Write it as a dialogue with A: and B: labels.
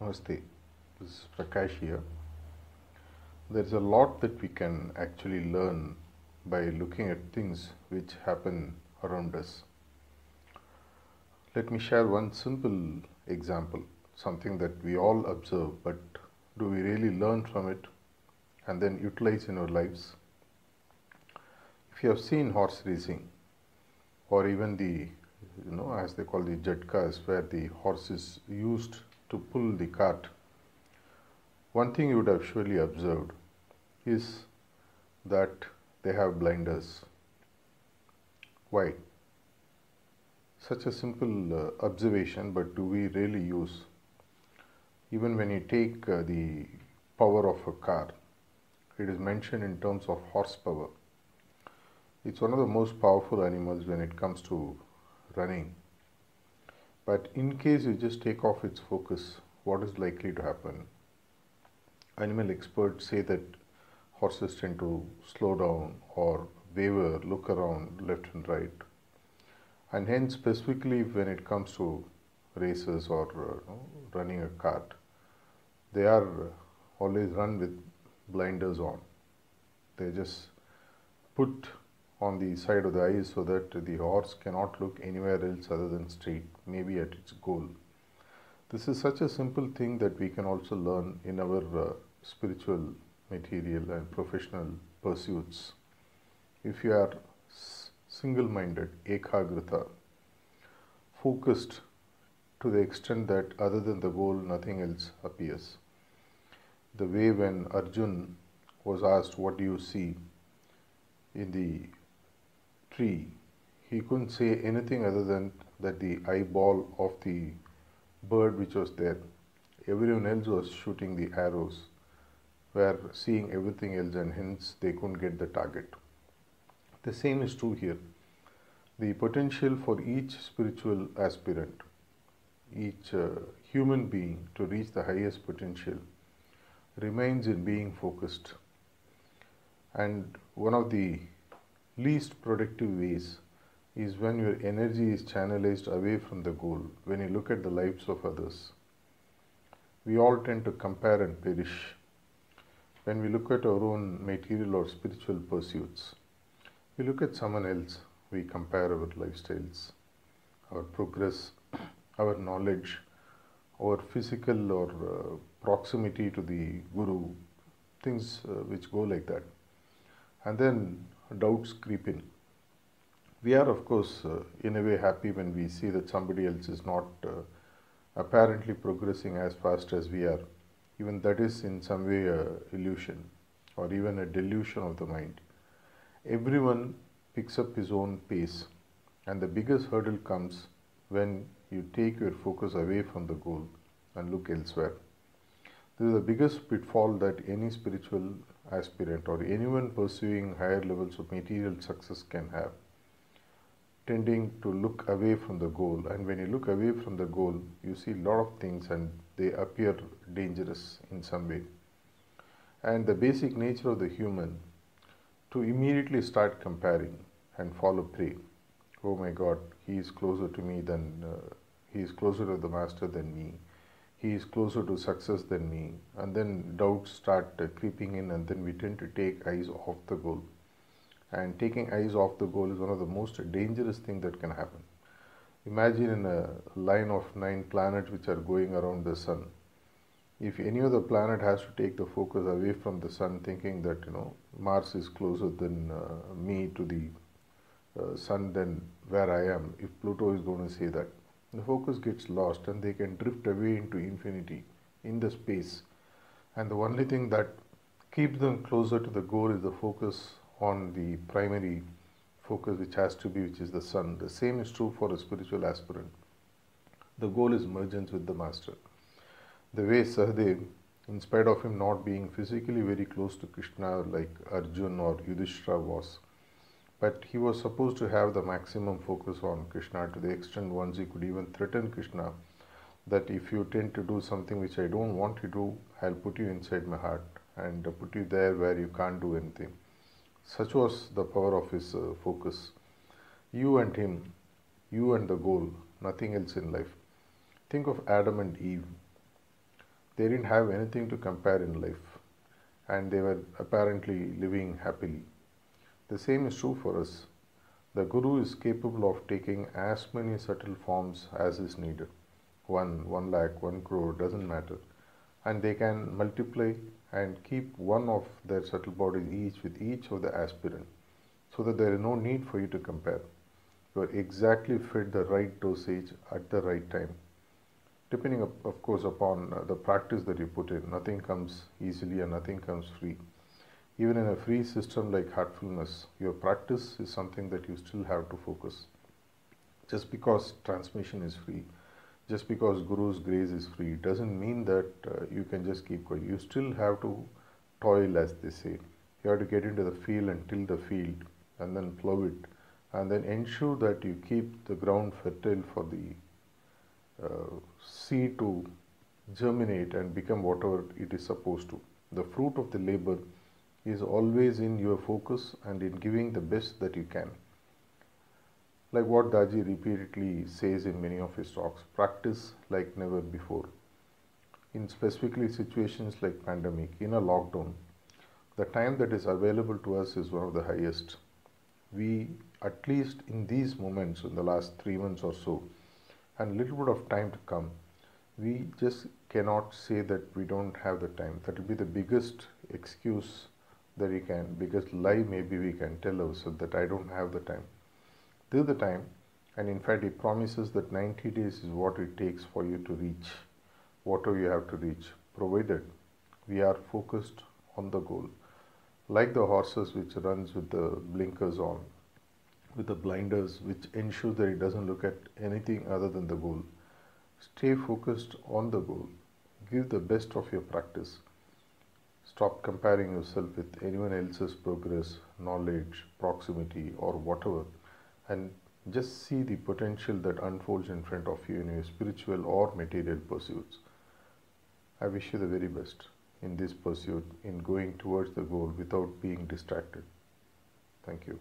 A: Namaste. This is Prakash here. There's a lot that we can actually learn by looking at things which happen around us. Let me share one simple example, something that we all observe, but do we really learn from it and then utilize in our lives? If you have seen horse racing, or even the, you know, as they call the jatkas, where the horse is used to pull the cart, one thing you would have surely observed is that they have blinders. Why? Such a simple uh, observation, but do we really use? Even when you take uh, the power of a car, it is mentioned in terms of horsepower. It's one of the most powerful animals when it comes to running. But in case you just take off its focus, what is likely to happen? Animal experts say that horses tend to slow down or waver, look around left and right. And hence, specifically when it comes to races or uh, running a cart, they are always run with blinders on. They just put on the side of the eyes so that the horse cannot look anywhere else other than straight, maybe at its goal. This is such a simple thing that we can also learn in our uh, spiritual, material, and professional pursuits. If you are single minded, ekagrita, focused to the extent that other than the goal, nothing else appears. The way when Arjun was asked, What do you see in the tree? He couldn't say anything other than that the eyeball of the bird which was there. Everyone else was shooting the arrows, were seeing everything else, and hence they couldn't get the target. The same is true here. The potential for each spiritual aspirant, each uh, human being to reach the highest potential remains in being focused. And one of the least productive ways is when your energy is channelized away from the goal, when you look at the lives of others. We all tend to compare and perish. When we look at our own material or spiritual pursuits, we look at someone else, we compare our lifestyles, our progress, our knowledge, our physical or uh, proximity to the guru, things uh, which go like that. And then doubts creep in. We are, of course, uh, in a way happy when we see that somebody else is not uh, apparently progressing as fast as we are. Even that is in some way a illusion or even a delusion of the mind. Everyone picks up his own pace, and the biggest hurdle comes when you take your focus away from the goal and look elsewhere. This is the biggest pitfall that any spiritual aspirant or anyone pursuing higher levels of material success can have. Tending to look away from the goal. And when you look away from the goal you see a lot of things and they appear dangerous in some way. And the basic nature of the human to immediately start comparing and fall a prey. Oh my god he is closer to me than uh, he is closer to the master than me he is closer to success than me. And then doubts start uh, creeping in and then we tend to take eyes off the goal. And taking eyes off the goal is one of the most dangerous things that can happen. Imagine in a line of nine planets which are going around the sun. If any other planet has to take the focus away from the sun thinking that you know mars is closer than uh, me to the uh, sun than where i am if pluto is going to say that the focus gets lost and they can drift away into infinity in the space. And the only thing that keeps them closer to the goal is the focus on the primary focus which has to be which is the sun. The same is true for a spiritual aspirant. The goal is mergence with the master. The way sahadev in spite of him not being physically very close to krishna like arjun or yudhishthira was but he was supposed to have the maximum focus on krishna to the extent once he could even threaten krishna that if you tend to do something which i don't want you to do i'll put you inside my heart and put you there where you can't do anything such was the power of his uh, focus. You and him, you and the goal, nothing else in life. Think of Adam and Eve. They didn't have anything to compare in life and they were apparently living happily. The same is true for us. The Guru is capable of taking as many subtle forms as is needed. One, one lakh, one crore, doesn't matter. And they can multiply and keep one of their subtle bodies each with each of the aspirant so that there is no need for you to compare. You are exactly fit the right dosage at the right time. Depending, of, course, upon the practice that you put in, nothing comes easily and nothing comes free. Even in a free system like heartfulness, your practice is something that you still have to focus. Just because transmission is free, just because Guru's grace is free, doesn't mean that uh, you can just keep going. You still have to toil, as they say. You have to get into the field and till the field and then plow it and then ensure that you keep the ground fertile for the uh, seed to germinate and become whatever it is supposed to. The fruit of the labor is always in your focus and in giving the best that you can. Like what Daji repeatedly says in many of his talks, practice like never before. In specifically situations like pandemic, in a lockdown, the time that is available to us is one of the highest. We, at least in these moments, in the last three months or so, and little bit of time to come, we just cannot say that we don't have the time. That will be the biggest excuse that we can because lie maybe we can tell ourselves that I don't have the time. This is the time and in fact he promises that 90 days is what it takes for you to reach whatever you have to reach provided we are focused on the goal. Like the horses which runs with the blinkers on with the blinders which ensure that it doesn't look at anything other than the goal. Stay focused on the goal. Give the best of your practice Stop comparing yourself with anyone else's progress, knowledge, proximity, or whatever, and just see the potential that unfolds in front of you in your spiritual or material pursuits. I wish you the very best in this pursuit, in going towards the goal without being distracted. Thank you.